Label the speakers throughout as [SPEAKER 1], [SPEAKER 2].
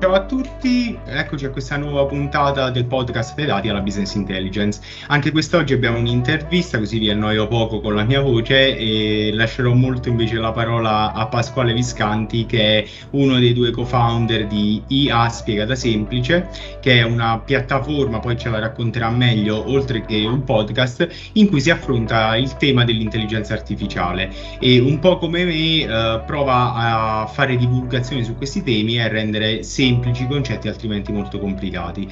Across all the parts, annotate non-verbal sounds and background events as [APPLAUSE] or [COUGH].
[SPEAKER 1] Ciao a tutti, eccoci a questa nuova puntata del podcast dedicati alla business intelligence. Anche quest'oggi abbiamo un'intervista, così vi annoio poco con la mia voce e lascerò molto invece la parola a Pasquale Viscanti che è uno dei due co-founder di IA Spiegata Semplice, che è una piattaforma, poi ce la racconterà meglio, oltre che un podcast, in cui si affronta il tema dell'intelligenza artificiale e un po' come me eh, prova a fare divulgazione su questi temi e a rendere semplice semplici concetti altrimenti molto complicati.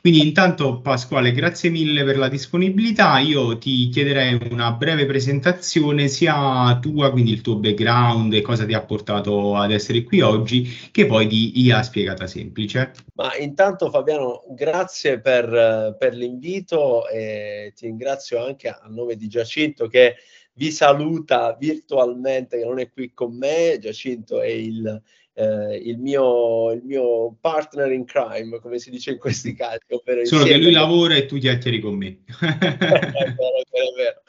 [SPEAKER 1] Quindi intanto Pasquale, grazie mille per la disponibilità. Io ti chiederei una breve presentazione sia tua, quindi il tuo background e cosa ti ha portato ad essere qui oggi, che poi di IA spiegata semplice.
[SPEAKER 2] Ma intanto Fabiano, grazie per, per l'invito e ti ringrazio anche a nome di Giacinto che vi saluta virtualmente, che non è qui con me. Giacinto è il eh, il, mio, il, mio, partner in crime, come si dice in questi casi.
[SPEAKER 1] Solo che lui lavora e tu chiacchieri con me. [LAUGHS]
[SPEAKER 2] è vero, è vero.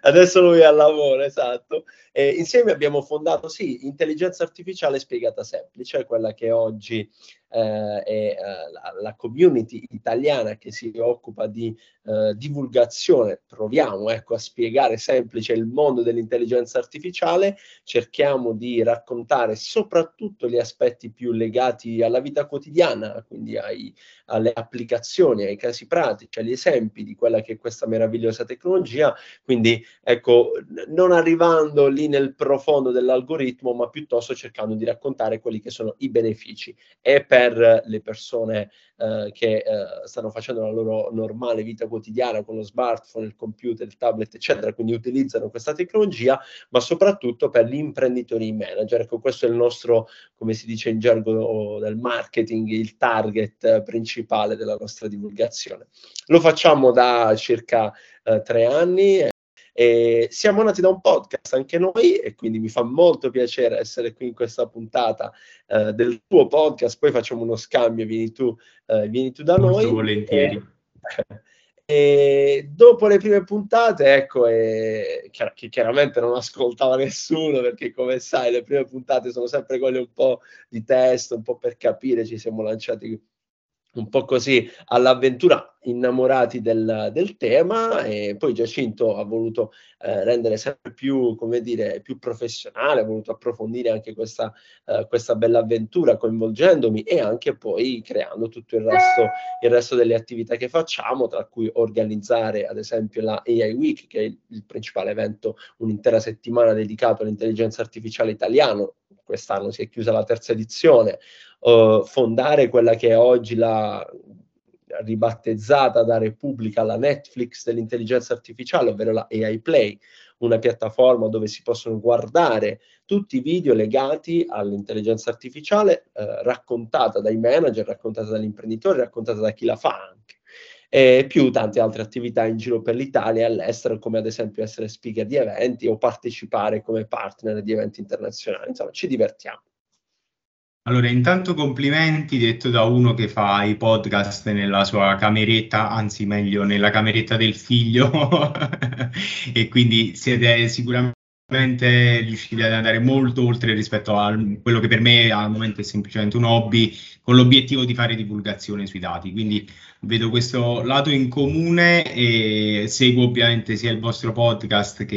[SPEAKER 2] Adesso lui è al lavoro, esatto. E insieme abbiamo fondato, sì, Intelligenza Artificiale Spiegata Semplice, quella che oggi eh, è eh, la, la, community italiana che si occupa di eh, divulgazione. Proviamo ecco, a spiegare semplice il mondo dell'intelligenza artificiale, cerchiamo di raccontare soprattutto gli aspetti più legati alla vita quotidiana, quindi ai, alle applicazioni, ai casi pratici, agli esempi di quella che è questa meravigliosa tecnologia. Quindi, ecco, non arrivando lì nel profondo dell'algoritmo, ma piuttosto cercando di raccontare quelli che sono i benefici e per le persone eh, che eh, stanno facendo la loro normale vita quotidiana con lo smartphone, il computer, il tablet, eccetera, quindi utilizzano questa tecnologia, ma soprattutto per gli imprenditori manager. Ecco, questo è il nostro, come si dice in gergo del marketing, il target principale della nostra divulgazione. Lo facciamo da circa eh, tre anni. E siamo nati da un podcast anche noi e quindi mi fa molto piacere essere qui in questa puntata eh, del tuo podcast. Poi facciamo uno scambio, vieni tu, eh, vieni tu da molto noi.
[SPEAKER 1] volentieri.
[SPEAKER 2] E, [LAUGHS] e dopo le prime puntate, ecco, e, che chiaramente non ascoltava nessuno perché come sai le prime puntate sono sempre quelle un po' di testo, un po' per capire, ci siamo lanciati un po' così all'avventura, innamorati del, del, tema e poi Giacinto ha voluto eh, rendere sempre più, come dire, più professionale, ha voluto approfondire anche questa, eh, questa bella avventura coinvolgendomi e anche poi creando tutto il resto, il resto delle attività che facciamo, tra cui organizzare ad esempio la AI Week, che è il, il principale evento, un'intera settimana dedicato all'intelligenza artificiale italiano. Quest'anno si è chiusa la terza edizione, uh, fondare quella che è oggi la ribattezzata da Repubblica la Netflix dell'intelligenza artificiale, ovvero la AI Play, una piattaforma dove si possono guardare tutti i video legati all'intelligenza artificiale, eh, raccontata dai manager, raccontata dagli imprenditori, raccontata da chi la fa anche. E più tante altre attività in giro per l'Italia e all'estero, come ad esempio essere speaker di eventi o partecipare come partner di eventi internazionali. Insomma, ci divertiamo.
[SPEAKER 1] Allora, intanto complimenti detto da uno che fa i podcast nella sua cameretta, anzi meglio nella cameretta del figlio [LAUGHS] e quindi siete sicuramente riusciti ad andare molto oltre rispetto a quello che per me al momento è semplicemente un hobby con l'obiettivo di fare divulgazione sui dati. Quindi vedo questo lato in comune e seguo ovviamente sia il vostro podcast che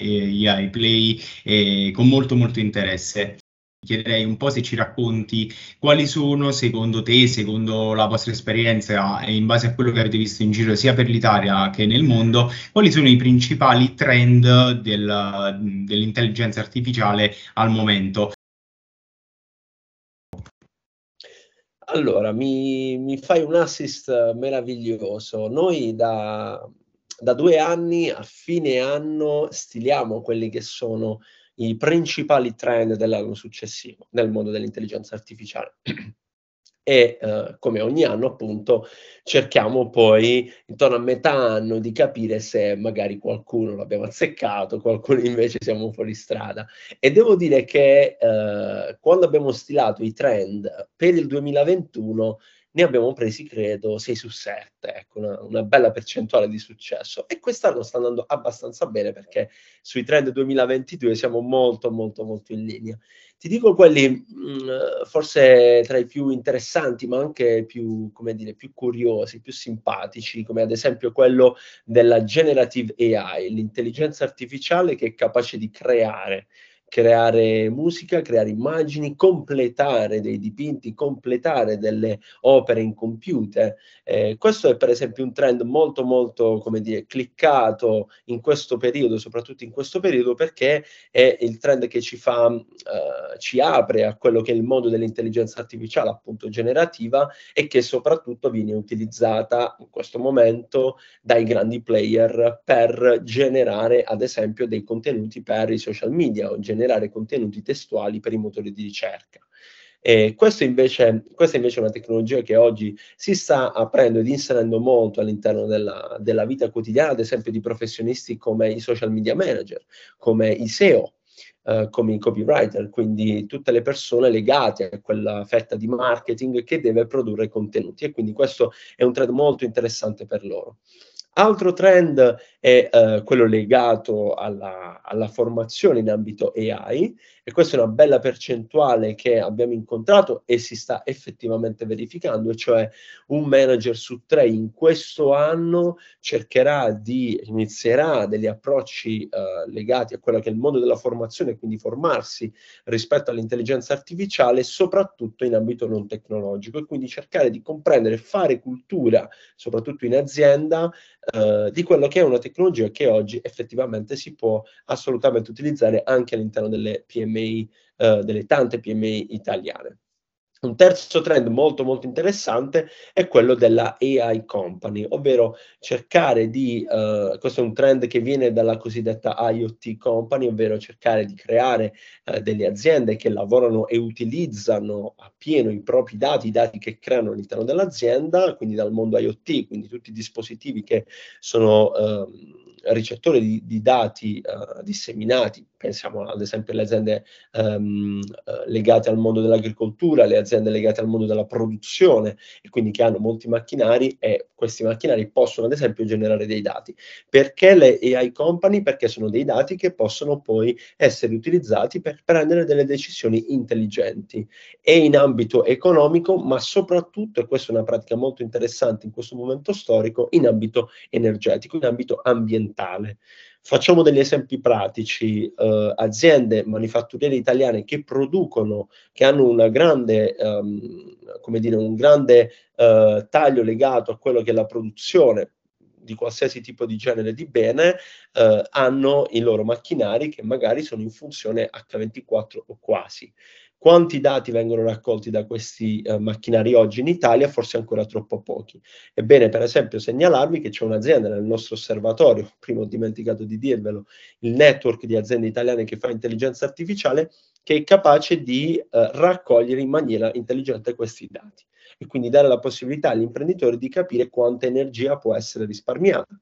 [SPEAKER 1] i Play con molto molto interesse chiederei un po' se ci racconti quali sono secondo te, secondo la vostra esperienza e in base a quello che avete visto in giro sia per l'Italia che nel mondo, quali sono i principali trend del, dell'intelligenza artificiale al momento.
[SPEAKER 2] Allora, mi, mi fai un assist meraviglioso. Noi da, da due anni a fine anno stiliamo quelli che sono i principali trend dell'anno successivo nel mondo dell'intelligenza artificiale. [CLEARS THROAT] e eh, come ogni anno appunto cerchiamo poi intorno a metà anno di capire se magari qualcuno l'abbiamo azzeccato, qualcuno invece siamo fuori strada. E devo dire che eh, quando abbiamo stilato i trend per il 2021 ne abbiamo presi credo 6 su 7, ecco, una, una, bella percentuale di successo. E quest'anno sta andando abbastanza bene perché sui trend 2022 siamo molto molto molto in linea. Ti dico quelli mh, mm, forse tra i più interessanti, ma anche più, come dire, più curiosi, più simpatici, come ad esempio quello della generative AI, l'intelligenza artificiale che è capace di creare creare musica, creare immagini, completare dei dipinti, completare delle opere in computer. Eh, questo è per esempio un trend molto molto, come dire, cliccato in questo periodo, soprattutto in questo periodo, perché è il trend che ci fa, eh, ci apre a quello che è il mondo dell'intelligenza artificiale, appunto generativa, e che soprattutto viene utilizzata in questo momento dai grandi player per generare, ad esempio, dei contenuti per i social media o generare generare contenuti testuali per i motori di ricerca. E questo invece, questa invece è una tecnologia che oggi si sta aprendo ed inserendo molto all'interno della, della vita quotidiana, ad esempio di professionisti come i social media manager, come i SEO, Uh, come i copywriter, quindi tutte le persone legate a quella fetta di marketing che deve produrre contenuti e quindi questo è un trend molto interessante per loro. Altro trend è eh, quello legato alla, alla, formazione in ambito AI e questa è una bella percentuale che abbiamo incontrato e si sta effettivamente verificando, cioè un manager su tre in questo anno cercherà di, inizierà degli approcci eh, legati a quello che è il mondo della formazione, quindi formarsi rispetto all'intelligenza artificiale, soprattutto in ambito non tecnologico e quindi cercare di comprendere, fare cultura, soprattutto in azienda, eh, di quello che è una tecnologia che oggi effettivamente si può assolutamente utilizzare anche all'interno delle PMI, eh, delle tante PMI italiane. Un terzo trend molto molto interessante è quello della AI company, ovvero cercare di, uh, questo è un trend che viene dalla cosiddetta IoT company, ovvero cercare di creare uh, delle aziende che lavorano e utilizzano appieno i propri dati, i dati che creano all'interno dell'azienda, quindi dal mondo IoT, quindi tutti i dispositivi che sono... Uh, ricettori di, di dati uh, disseminati, pensiamo ad esempio alle aziende um, uh, legate al mondo dell'agricoltura, le aziende legate al mondo della produzione e quindi che hanno molti macchinari e questi macchinari possono ad esempio generare dei dati. Perché le AI company? Perché sono dei dati che possono poi essere utilizzati per prendere delle decisioni intelligenti e in ambito economico, ma soprattutto, e questa è una pratica molto interessante in questo momento storico, in ambito energetico, in ambito ambientale. Facciamo degli esempi pratici, eh, aziende manifatturiere italiane che producono, che hanno una grande, um, come dire, un grande uh, taglio legato a quello che è la produzione di qualsiasi tipo di genere di bene, eh, hanno i loro macchinari che magari sono in funzione H24 o quasi. Quanti dati vengono raccolti da questi eh, macchinari oggi in Italia? Forse ancora troppo pochi. Ebbene, per esempio, segnalarvi che c'è un'azienda nel nostro osservatorio, [LAUGHS] prima ho dimenticato di dirvelo, il network di aziende italiane che fa intelligenza artificiale, che è capace di eh, raccogliere in maniera intelligente questi dati e quindi dare la possibilità agli imprenditori di capire quanta energia può essere risparmiata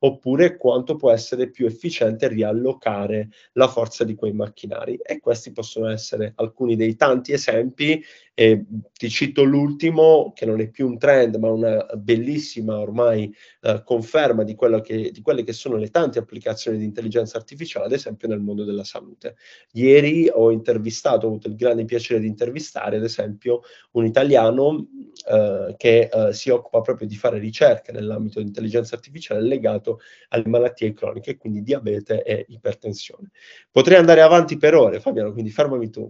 [SPEAKER 2] oppure quanto può essere più efficiente riallocare la forza di quei macchinari. E questi possono essere alcuni dei tanti esempi. E ti cito l'ultimo, che non è più un trend, ma una bellissima ormai eh, conferma di, che, di quelle che sono le tante applicazioni di intelligenza artificiale, ad esempio nel mondo della salute. Ieri ho intervistato, ho avuto il grande piacere di intervistare, ad esempio, un italiano eh, che eh, si occupa proprio di fare ricerche nell'ambito di intelligenza artificiale legato alle malattie croniche, quindi diabete e ipertensione. Potrei andare avanti per ore, Fabiano, quindi fermami tu.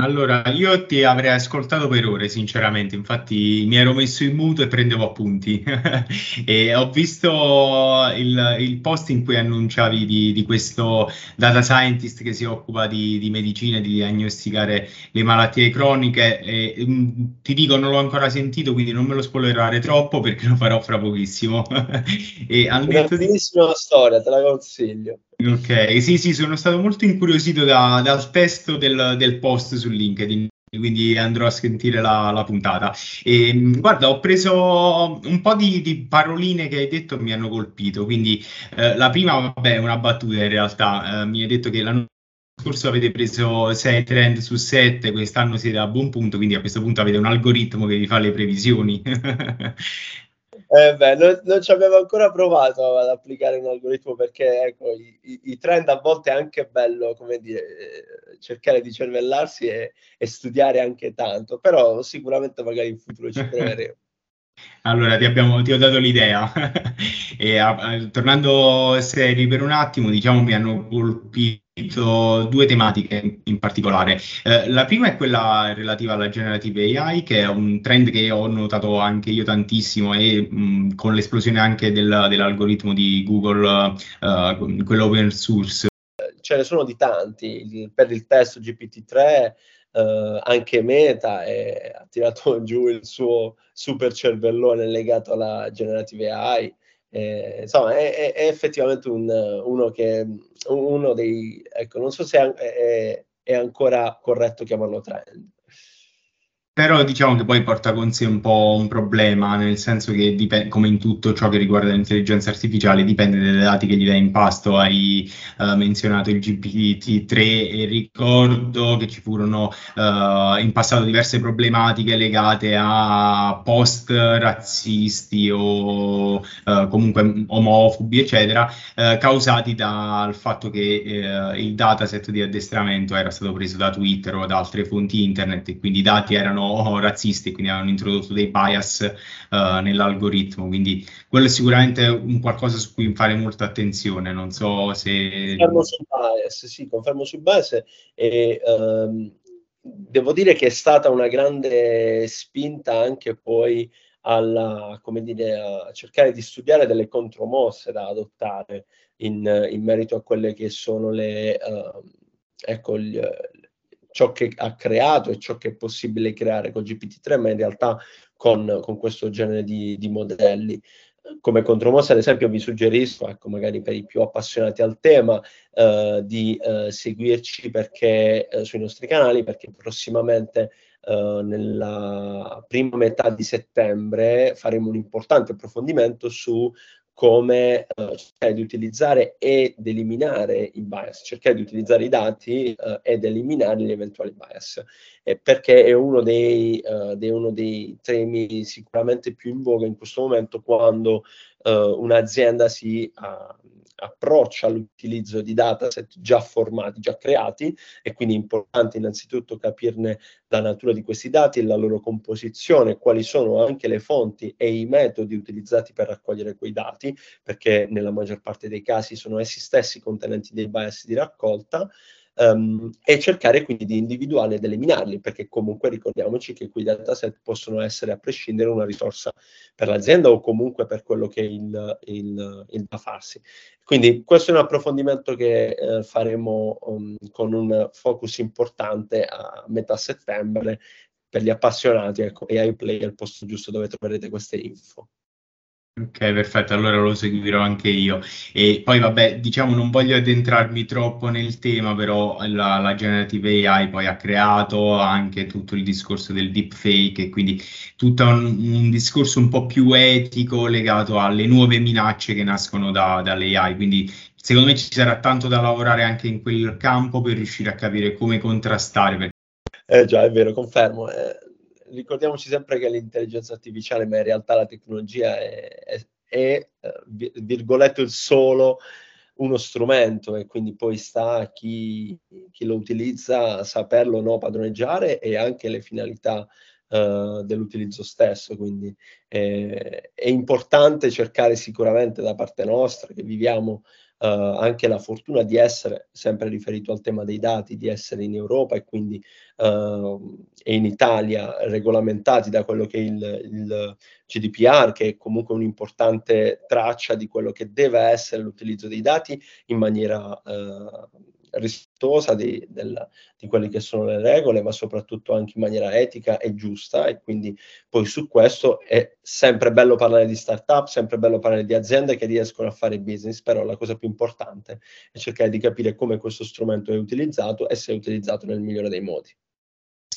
[SPEAKER 1] Allora, io ti avrei ascoltato per ore, sinceramente, infatti mi ero messo in muto e prendevo appunti. [LAUGHS] e ho visto il, il, post in cui annunciavi di, di, questo data scientist che si occupa di, di medicina e di diagnosticare le malattie croniche. E, um, ti dico, non l'ho ancora sentito, quindi non me lo spoilerare troppo perché lo farò fra pochissimo. [LAUGHS]
[SPEAKER 2] e Una bellissima di... storia, te la consiglio.
[SPEAKER 1] Ok, sì, sì, sono stato molto incuriosito da, dal testo del, del, post su LinkedIn, quindi andrò a sentire la, la puntata. E, ehm, guarda, ho preso un po' di, di, paroline che hai detto mi hanno colpito, quindi eh, la prima, vabbè, è una battuta in realtà, eh, mi hai detto che la scorso avete preso 6 trend su 7, quest'anno siete a buon punto, quindi a questo punto avete un algoritmo che vi fa le previsioni. [LAUGHS]
[SPEAKER 2] Eh beh, non, non, ci avevo ancora provato ad applicare un algoritmo perché ecco, i, i, i, trend a volte è anche bello, come dire, eh, cercare di cervellarsi e, e, studiare anche tanto, però sicuramente magari in futuro ci [LAUGHS] proveremo.
[SPEAKER 1] Allora, ti, abbiamo, ti, ho dato l'idea. [LAUGHS] e, a, tornando seri per un attimo, diciamo mi hanno colpito due tematiche in particolare. Eh, la prima è quella relativa alla generative AI, che è un trend che ho notato anche io tantissimo e mh, con l'esplosione anche del, dell'algoritmo di Google, uh, quello open source.
[SPEAKER 2] Ce ne sono di tanti, per il testo GPT-3 Uh, anche Meta è, ha tirato [LAUGHS] giù il suo super cervellone legato alla generative AI. Eh, insomma, è, è, è effettivamente un, uno, che, uno dei, ecco, non so se è, è ancora corretto chiamarlo trend,
[SPEAKER 1] però diciamo che poi porta con sé un po' un problema, nel senso che dipende, come in tutto ciò che riguarda l'intelligenza artificiale, dipende dai dati che gli dai in pasto. Hai uh, menzionato il GPT-3 e ricordo che ci furono uh, in passato diverse problematiche legate a post razzisti o uh, comunque omofobi, eccetera, causati dal fatto che il dataset di addestramento era stato preso da Twitter o da altre fonti internet e quindi i dati erano razzisti, quindi hanno introdotto dei bias uh, nell'algoritmo, quindi quello è sicuramente un qualcosa su cui fare molta attenzione, non so se...
[SPEAKER 2] Confermo sul bias, sì, confermo sul bias e um, devo dire che è stata una grande spinta anche poi alla, come dire, a cercare di studiare delle contromosse da adottare in, in merito a quelle che sono le... Uh, ecco, gli, ciò che ha creato e ciò che è possibile creare con GPT-3, ma in realtà con, con questo genere di, di, modelli. Come contromossa, ad esempio, vi suggerisco, ecco, magari per i più appassionati al tema, eh, di eh, seguirci perché, eh, sui nostri canali, perché prossimamente Uh, nella prima metà di settembre faremo un importante approfondimento su come uh, cercare di utilizzare ed eliminare i bias, cercare di utilizzare i dati uh, ed eliminare gli eventuali bias, eh, perché è uno dei, uh, è uno dei temi sicuramente più in voga in questo momento quando un'azienda si approccia all'utilizzo di dataset già formati, già creati e quindi è importante innanzitutto capirne la natura di questi dati, la loro composizione, quali sono anche le fonti e i metodi utilizzati per raccogliere quei dati, perché nella maggior parte dei casi sono essi stessi contenenti dei bias di raccolta um, e cercare quindi di individuarli ed eliminarli, perché comunque ricordiamoci che quei dataset possono essere a prescindere una risorsa per l'azienda o comunque per quello che è il, il, il da farsi. Quindi questo è un approfondimento che eh, faremo um, con un focus importante a metà settembre per gli appassionati ecco, e ai player, il posto giusto dove troverete queste info.
[SPEAKER 1] Ok, perfetto, allora lo seguirò anche io. E poi, vabbè, diciamo, non voglio addentrarmi troppo nel tema, però la, la generative AI poi ha creato anche tutto il discorso del deepfake e quindi tutto un, un discorso un po' più etico legato alle nuove minacce che nascono da, dall'AI. Quindi, secondo me ci sarà tanto da lavorare anche in quel campo per riuscire a capire come contrastare.
[SPEAKER 2] Eh già, è vero, confermo. Eh ricordiamoci sempre che l'intelligenza artificiale, ma in realtà la tecnologia è, è, è eh, virgoletto il solo uno strumento e quindi poi sta a chi, chi lo utilizza saperlo no, padroneggiare e anche le finalità uh, dell'utilizzo stesso. Quindi eh, è importante cercare sicuramente da parte nostra che viviamo uh, anche la fortuna di essere, sempre riferito al tema dei dati, di essere in Europa e quindi uh, e in Italia regolamentati da quello che è il, il GDPR, che è comunque un'importante traccia di quello che deve essere l'utilizzo dei dati in maniera uh, rispettosa di, del, di quelle che sono le regole, ma soprattutto anche in maniera etica e giusta. E quindi poi su questo è sempre bello parlare di startup, sempre bello parlare di aziende che riescono a fare business, però la cosa più importante è cercare di capire come questo strumento è utilizzato e se è utilizzato nel migliore dei modi.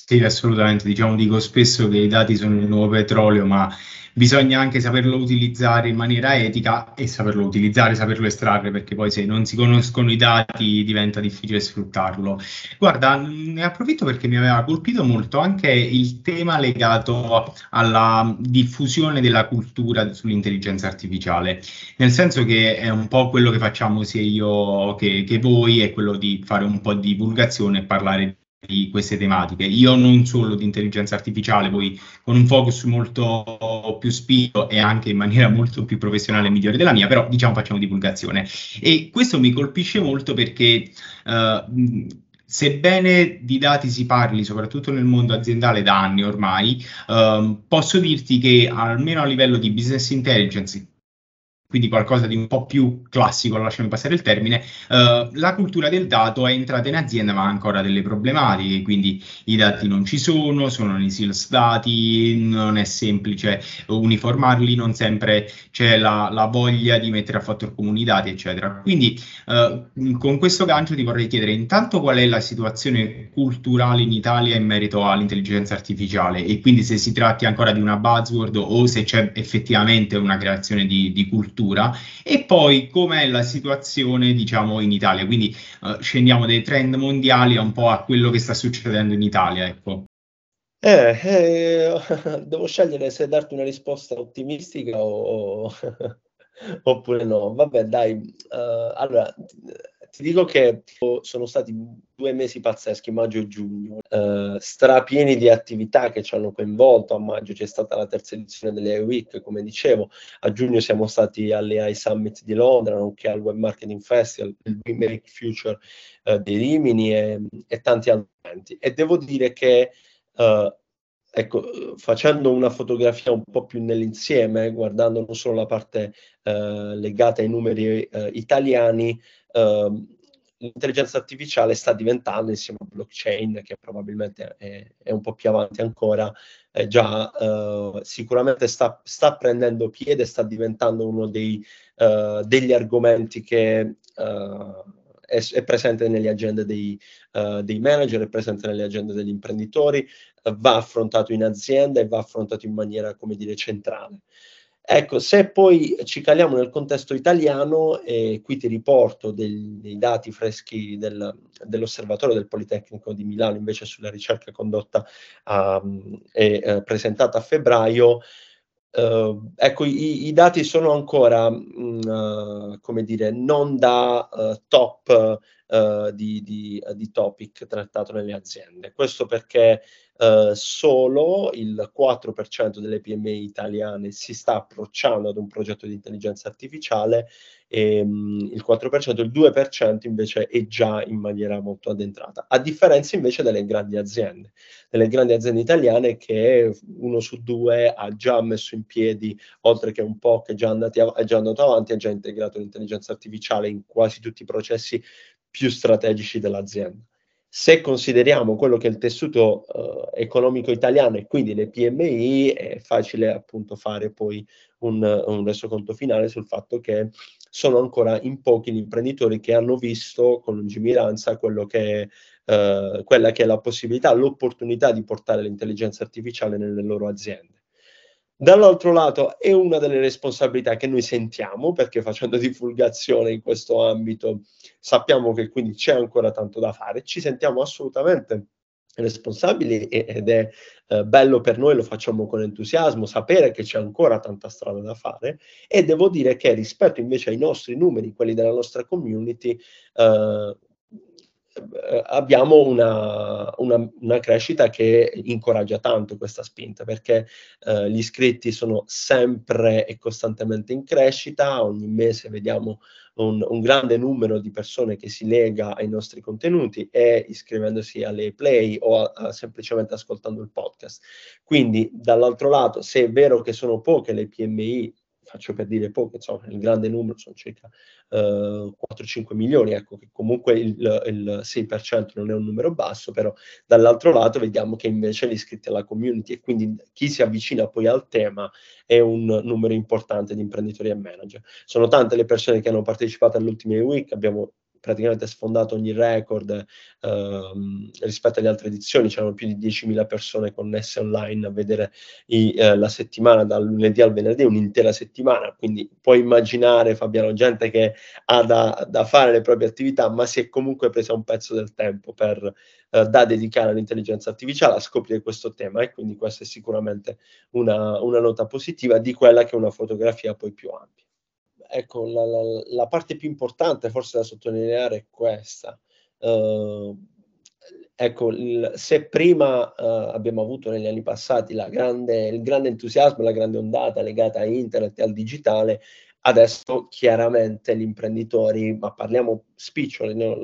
[SPEAKER 1] Sì, assolutamente. Diciamo, dico spesso che i dati sono il nuovo petrolio, ma bisogna anche saperlo utilizzare in maniera etica e saperlo utilizzare, saperlo estrarre, perché poi se non si conoscono i dati diventa difficile sfruttarlo. Guarda, ne approfitto perché mi aveva colpito molto anche il tema legato alla diffusione della cultura sull'intelligenza artificiale, nel senso che è un po' quello che facciamo sia io che, che voi, è quello di fare un po' di divulgazione e parlare di queste tematiche. Io non solo di intelligenza artificiale, poi con un focus molto più spinto e anche in maniera molto più professionale e migliore della mia, però diciamo facciamo divulgazione. E questo mi colpisce molto perché uh, sebbene di dati si parli soprattutto nel mondo aziendale da anni ormai, uh, posso dirti che almeno a livello di business intelligence quindi qualcosa di un po' più classico, lasciami passare il termine, uh, la cultura del dato è entrata in azienda ma ha ancora delle problematiche, quindi i dati non ci sono, sono nei sales dati, non è semplice uniformarli, non sempre c'è la, la voglia di mettere a fattor comune i dati, eccetera. Quindi uh, con questo gancio ti vorrei chiedere intanto qual è la situazione culturale in Italia in merito all'intelligenza artificiale e quindi se si tratti ancora di una buzzword o se c'è effettivamente una creazione di, di cultura cultura e poi com'è la situazione diciamo in Italia, quindi uh, scendiamo dai trend mondiali un po' a quello che sta succedendo in Italia, ecco.
[SPEAKER 2] Eh, eh, [LAUGHS] devo scegliere se darti una risposta ottimistica o, [LAUGHS] oppure no. Vabbè, dai. Uh, allora, ti dico che sono stati due mesi pazzeschi, maggio e giugno, eh, strapieni di attività che ci hanno coinvolto. A maggio c'è stata la terza edizione delle AI Week, come dicevo, a giugno siamo stati alle AI Summit di Londra, nonché al Web Marketing Festival, il We Make Future eh, di Rimini e, e, tanti altri eventi. E devo dire che eh, ecco, facendo una fotografia un po' più nell'insieme, guardando non solo la parte eh, legata ai numeri eh, italiani, uh, l'intelligenza artificiale sta diventando, insieme a blockchain, che probabilmente è, è un po' più avanti ancora, già uh, sicuramente sta, sta, prendendo piede, sta diventando uno dei, uh, degli argomenti che eh, è, è, presente nelle agende dei, dei, manager, è presente nelle agende degli imprenditori, va affrontato in azienda e va affrontato in maniera, come dire, centrale. Ecco, se poi ci caliamo nel contesto italiano, e qui ti riporto del, dei dati freschi del, dell'osservatorio del Politecnico di Milano, invece sulla ricerca condotta um, e uh, presentata a febbraio, uh, ecco, i, i, dati sono ancora, uh, come dire, non da top di, di, di topic trattato nelle aziende. Questo perché Uh, solo il 4% delle PMI italiane si sta approcciando ad un progetto di intelligenza artificiale e um, il 4%, il 2% invece è già in maniera molto addentrata, a differenza invece delle grandi aziende, delle grandi aziende italiane che uno su due ha già messo in piedi, oltre che un po' che già, andati av- è già andato avanti, ha già integrato l'intelligenza artificiale in quasi tutti i processi più strategici dell'azienda se consideriamo quello che è il tessuto uh, economico italiano e quindi le PMI, è facile appunto fare poi un, un resoconto finale sul fatto che sono ancora in pochi gli imprenditori che hanno visto con lungimiranza quello che, uh, quella che è la possibilità, l'opportunità di portare l'intelligenza artificiale nelle loro aziende. Dall'altro lato è una delle responsabilità che noi sentiamo perché facendo divulgazione in questo ambito sappiamo che quindi c'è ancora tanto da fare, ci sentiamo assolutamente responsabili ed è eh, bello per noi, lo facciamo con entusiasmo, sapere che c'è ancora tanta strada da fare. E devo dire che rispetto invece ai nostri numeri, quelli della nostra community, eh, abbiamo una, una, una, crescita che incoraggia tanto questa spinta perché eh, gli iscritti sono sempre e costantemente in crescita, ogni mese vediamo un, un, grande numero di persone che si lega ai nostri contenuti e iscrivendosi alle play o a, a semplicemente ascoltando il podcast. Quindi dall'altro lato, se è vero che sono poche le PMI faccio per dire poco, insomma, il grande numero sono circa eh, 4-5 milioni, ecco che comunque il, il, 6% non è un numero basso, però dall'altro lato vediamo che invece gli iscritti alla community e quindi chi si avvicina poi al tema è un numero importante di imprenditori e manager. Sono tante le persone che hanno partecipato all'ultima week, abbiamo praticamente sfondato ogni record ehm, rispetto alle altre edizioni, c'erano più di 10.000 persone connesse online a vedere i, eh, la settimana dal lunedì al venerdì, un'intera settimana, quindi puoi immaginare Fabiano, gente che ha da, da fare le proprie attività, ma si è comunque presa un pezzo del tempo per, eh, da dedicare all'intelligenza artificiale a scoprire questo tema e quindi questa è sicuramente una, una nota positiva di quella che è una fotografia poi più ampia. Ecco, la, la, la parte più importante forse da sottolineare è questa. Uh, ecco, il, se prima uh, abbiamo avuto negli anni passati grande, il grande entusiasmo, la grande ondata legata a internet e al digitale, adesso chiaramente gli imprenditori, ma parliamo spiccioli, no?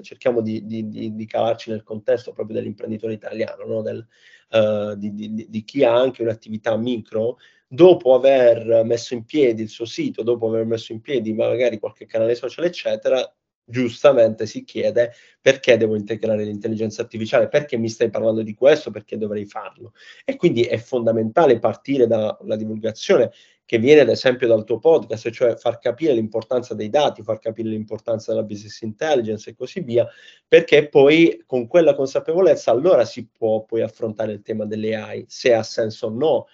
[SPEAKER 2] cerchiamo di, di, di, di, cavarci nel contesto proprio dell'imprenditore italiano, no? Del, uh, di, chi ha anche un'attività micro, dopo aver messo in piedi il suo sito, dopo aver messo in piedi magari qualche canale social, eccetera, giustamente si chiede perché devo integrare l'intelligenza artificiale, perché mi stai parlando di questo, perché dovrei farlo. E quindi è fondamentale partire dalla divulgazione che viene ad esempio dal tuo podcast, cioè far capire l'importanza dei dati, far capire l'importanza della business intelligence e così via, perché poi con quella consapevolezza allora si può poi affrontare il tema delle AI, se ha senso o no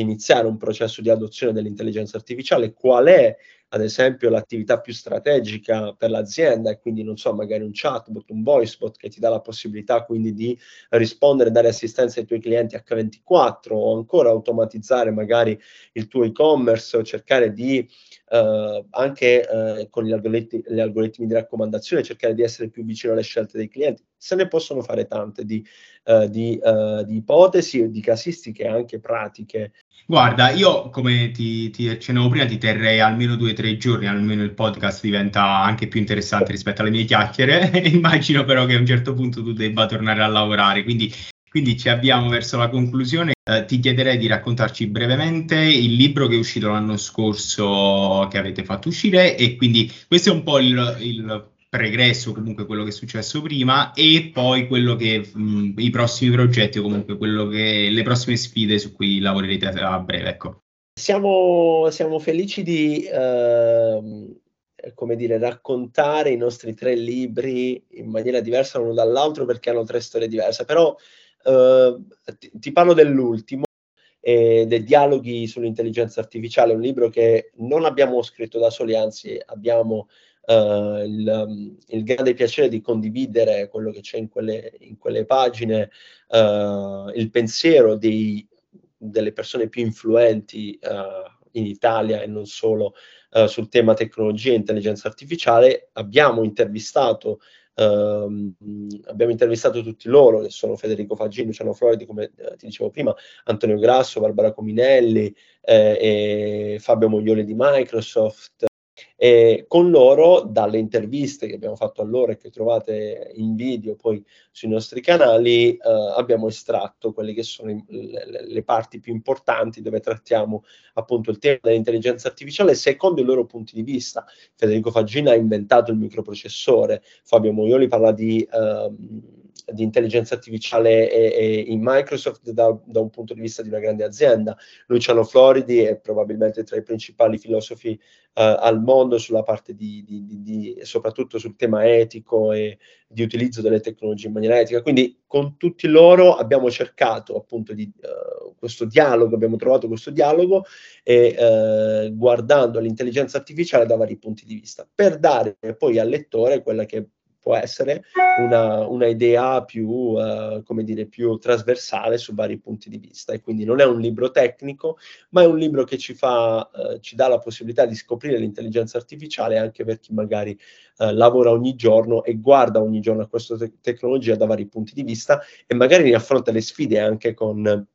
[SPEAKER 2] iniziare un processo di adozione dell'intelligenza artificiale, qual è ad esempio l'attività più strategica per l'azienda e quindi non so, magari un chatbot, un voicebot che ti dà la possibilità quindi di rispondere, dare assistenza ai tuoi clienti H24 o ancora automatizzare magari il tuo e-commerce o cercare di eh, anche eh, con gli algoritmi, gli algoritmi, di raccomandazione cercare di essere più vicino alle scelte dei clienti. Se ne possono fare tante di, eh, di, eh, di ipotesi, di casistiche anche pratiche
[SPEAKER 1] Guarda, io come ti, ti accennavo prima, ti terrei almeno due o tre giorni, almeno il podcast diventa anche più interessante rispetto alle mie chiacchiere. [LAUGHS] Immagino però che a un certo punto tu debba tornare a lavorare, quindi, quindi ci avviamo verso la conclusione. Eh, ti chiederei di raccontarci brevemente il libro che è uscito l'anno scorso che avete fatto uscire e quindi questo è un po' il, il pregresso comunque quello che è successo prima e poi quello che mh, i prossimi progetti o comunque quello che le prossime sfide su cui lavorerete a breve ecco.
[SPEAKER 2] siamo, siamo felici di eh, come dire raccontare i nostri tre libri in maniera diversa l'uno dall'altro perché hanno tre storie diverse però eh, ti, parlo dell'ultimo e dei dialoghi sull'intelligenza artificiale, un libro che non abbiamo scritto da soli, anzi abbiamo uh, il, um, il, grande piacere di condividere quello che c'è in quelle, in quelle pagine, uh, il pensiero dei, delle persone più influenti uh, in Italia e non solo sul tema tecnologia e intelligenza artificiale. Abbiamo intervistato Uh, abbiamo intervistato tutti loro, che sono Federico Faggini, Luciano Floridi, come eh, ti dicevo prima, Antonio Grasso, Barbara Cominelli eh, e Fabio Moglioli di Microsoft, e con loro, dalle interviste che abbiamo fatto a loro e che trovate in video poi sui nostri canali, eh, abbiamo estratto quelle che sono le, le, parti più importanti dove trattiamo appunto il tema dell'intelligenza artificiale secondo i loro punti di vista. Federico Faggina ha inventato il microprocessore, Fabio Moioli parla di... Eh, di intelligenza artificiale e, e in Microsoft da, da, un punto di vista di una grande azienda. Luciano Floridi è probabilmente tra i principali filosofi uh, al mondo sulla parte di, di, di, di, soprattutto sul tema etico e di utilizzo delle tecnologie in maniera etica. Quindi con tutti loro abbiamo cercato appunto di uh, questo dialogo, abbiamo trovato questo dialogo e uh, guardando l'intelligenza artificiale da vari punti di vista per dare poi al lettore quella che può essere una, una idea più, uh, come dire, più trasversale su vari punti di vista. E quindi non è un libro tecnico, ma è un libro che ci, fa, uh, ci dà la possibilità di scoprire l'intelligenza artificiale anche per chi magari uh, lavora ogni giorno e guarda ogni giorno a questa te- tecnologia da vari punti di vista e magari ne affronta le sfide anche con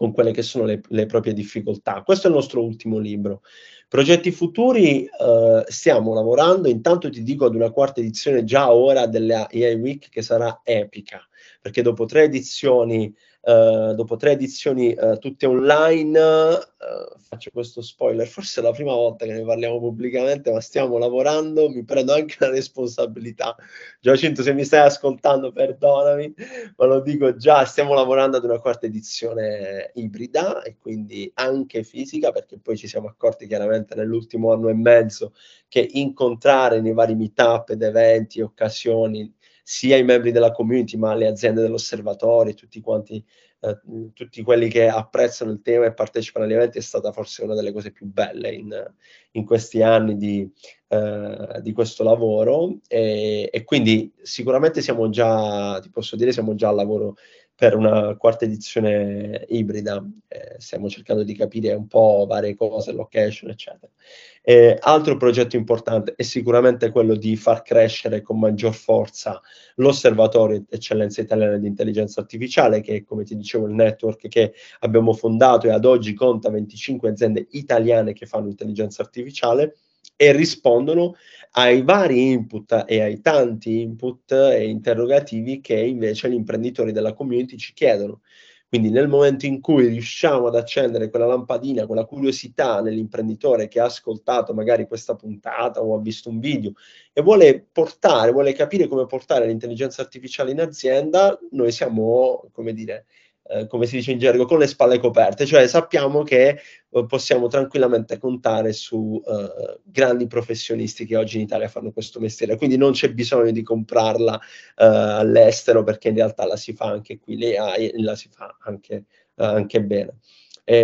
[SPEAKER 2] con quelle che sono le, le, proprie difficoltà. Questo è il nostro ultimo libro. Progetti futuri, eh, stiamo lavorando, intanto ti dico ad una quarta edizione già ora della AI Week che sarà epica. Perché dopo tre edizioni Uh, dopo tre edizioni uh, tutte online, uh, faccio questo spoiler, forse è la prima volta che ne parliamo pubblicamente, ma stiamo lavorando, mi prendo anche la responsabilità. Giacinto, se mi stai ascoltando, perdonami, ma lo dico già, stiamo lavorando ad una quarta edizione ibrida e quindi anche fisica, perché poi ci siamo accorti chiaramente nell'ultimo anno e mezzo che incontrare nei vari meetup ed eventi, occasioni, sia i membri della community, ma le aziende dell'osservatorio, tutti quanti, eh, tutti quelli che apprezzano il tema e partecipano agli eventi, è stata forse una delle cose più belle in, in questi anni di, eh, di questo lavoro. E, e, quindi sicuramente siamo già, ti posso dire, siamo già al lavoro per una quarta edizione ibrida. Eh, stiamo cercando di capire un po' varie cose, location, eccetera. Eh, altro progetto importante è sicuramente quello di far crescere con maggior forza l'Osservatorio Eccellenza Italiana di Intelligenza Artificiale, che è, come ti dicevo, il network che abbiamo fondato e ad oggi conta 25 aziende italiane che fanno intelligenza artificiale e rispondono ai vari input e ai tanti input e interrogativi che invece gli imprenditori della community ci chiedono. Quindi nel momento in cui riusciamo ad accendere quella lampadina, quella curiosità nell'imprenditore che ha ascoltato magari questa puntata o ha visto un video e vuole portare, vuole capire come portare l'intelligenza artificiale in azienda, noi siamo, come dire, eh, come si dice in gergo, con le spalle coperte, cioè sappiamo che eh, possiamo tranquillamente contare su eh, grandi professionisti che oggi in Italia fanno questo mestiere, quindi non c'è bisogno di comprarla eh, all'estero perché in realtà la si fa anche qui, le AI la si fa anche, anche bene.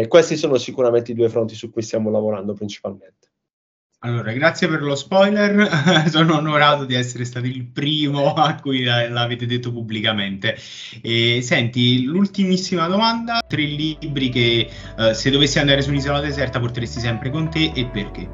[SPEAKER 2] questi sono sicuramente i due fronti su cui stiamo lavorando principalmente.
[SPEAKER 1] Allora, grazie per lo spoiler, [LAUGHS] sono onorato di essere stato il primo [LAUGHS] a cui l'avete detto pubblicamente. E, senti, l'ultimissima domanda, tre libri che uh, se dovessi andare su un'isola deserta porteresti sempre con te e perché?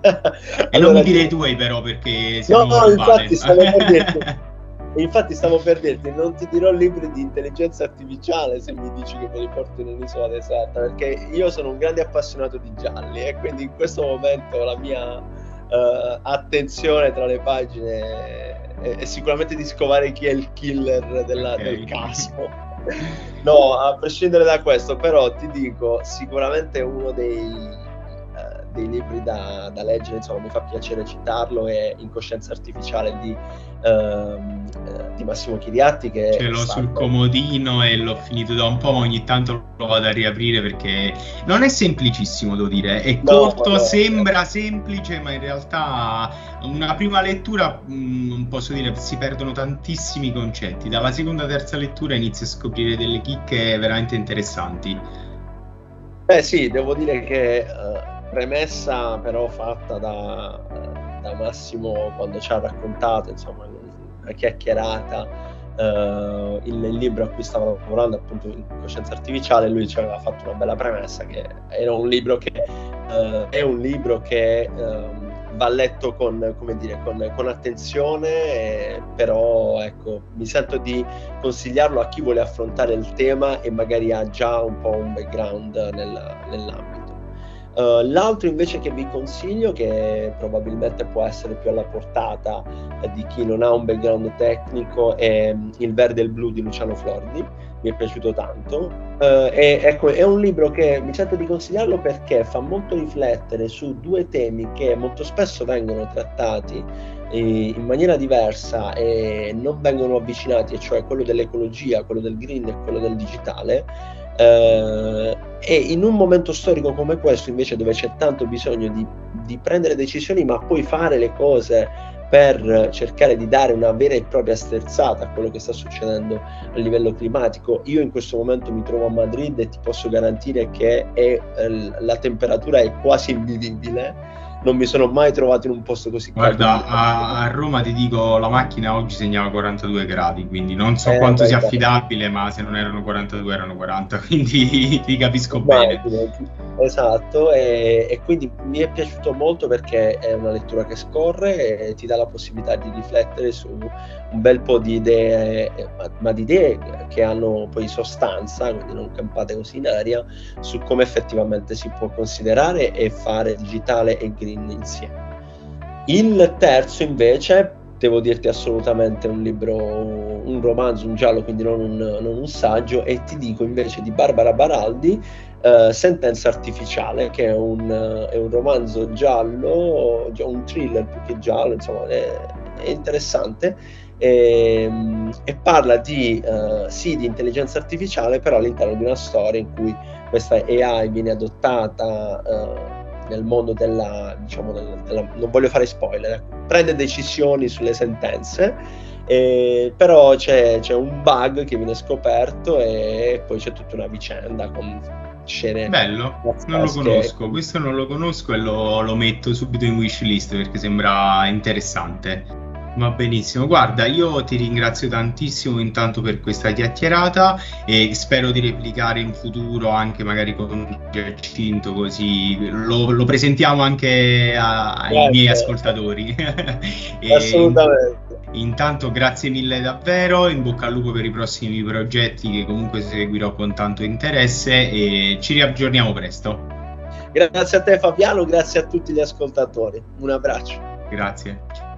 [SPEAKER 1] [LAUGHS] e allora, non mi direi tu però perché...
[SPEAKER 2] No, no, infatti stavo per Infatti stavo per dirti, non ti dirò libri di intelligenza artificiale se mi dici che me li porto in un'isola deserta, perché io sono un grande appassionato di gialli e quindi in questo momento la mia uh, attenzione tra le pagine è, è, sicuramente di scovare chi è il killer della, okay. del caso. No, a prescindere da questo, però ti dico, sicuramente uno dei dei libri da, da, leggere, insomma mi fa piacere citarlo, è Incoscienza Artificiale di, ehm, eh, di Massimo Chiriatti. Che
[SPEAKER 1] Ce l'ho sul comodino e l'ho finito da un po', ma ogni tanto lo vado a riaprire perché non è semplicissimo, devo dire, è corto, no, sembra semplice, ma in realtà una prima lettura, mh, non posso dire, si perdono tantissimi concetti, dalla seconda terza lettura inizi a scoprire delle chicche veramente interessanti.
[SPEAKER 2] Beh sì, devo dire che... Uh premessa però fatta da, da Massimo quando ci ha raccontato, insomma, una chiacchierata, Uh, il, il, libro a cui stavo lavorando appunto in coscienza artificiale lui ci aveva fatto una bella premessa che era un libro che uh, è un libro che uh, va letto con, dire, con, con attenzione però ecco mi sento di consigliarlo a chi vuole affrontare il tema e magari ha già un po' un background nel, nell'ambito Uh, l'altro invece che vi consiglio, che probabilmente può essere più alla portata eh, di chi non ha un background tecnico, è mm, Il verde e il blu di Luciano Flordi, mi è piaciuto tanto. Uh, e, ecco, è un libro che mi sento di consigliarlo perché fa molto riflettere su due temi che molto spesso vengono trattati in maniera diversa e non vengono avvicinati, cioè quello dell'ecologia, quello del green e quello del digitale eh, e in un momento storico come questo, invece, dove c'è tanto bisogno di, di prendere decisioni, ma poi fare le cose per cercare di dare una vera e propria sterzata a quello che sta succedendo a livello climatico. Io in questo momento mi trovo a Madrid e ti posso garantire che è, eh, la temperatura è quasi invivibile non mi sono mai trovato in un posto così
[SPEAKER 1] caldo. Guarda, a, a, Roma ti dico, la macchina oggi segnava 42 gradi, quindi non so eh, quanto beh, sia affidabile, ma se non erano 42 erano 40, [LAUGHS] quindi ti capisco bene.
[SPEAKER 2] Esatto, e, e, quindi mi è piaciuto molto perché è una lettura che scorre e ti dà la possibilità di riflettere su un bel po' di idee, ma di idee che hanno poi sostanza, quindi non campate così in aria, su come effettivamente si può considerare e fare digitale e green insieme. Il terzo invece devo dirti assolutamente un libro, un romanzo, un giallo, quindi non un, non un saggio, e ti dico invece di Barbara Baraldi, uh, Sentenza Artificiale, che è un, è un, romanzo giallo, un thriller più che giallo, insomma è, è interessante, e, e, parla di, uh, sì, di intelligenza artificiale, però all'interno di una storia in cui questa AI viene adottata nel mondo della, diciamo, della, della, non voglio fare spoiler, prende decisioni sulle sentenze, eh, però c'è, c'è, un bug che viene scoperto e poi c'è tutta una vicenda con scene.
[SPEAKER 1] Bello, non lo conosco, questo non lo conosco e lo, lo metto subito in wishlist perché sembra interessante. Va benissimo, guarda, io ti ringrazio tantissimo intanto per questa chiacchierata e spero di replicare in futuro anche magari con Giacinto così lo, lo presentiamo anche a, ai miei ascoltatori. [LAUGHS]
[SPEAKER 2] Assolutamente.
[SPEAKER 1] Intanto grazie mille davvero, in bocca al lupo per i prossimi progetti che comunque seguirò con tanto interesse e ci riaggiorniamo presto.
[SPEAKER 2] Grazie a te Fabiano, grazie a tutti gli ascoltatori. Un abbraccio.
[SPEAKER 1] Grazie.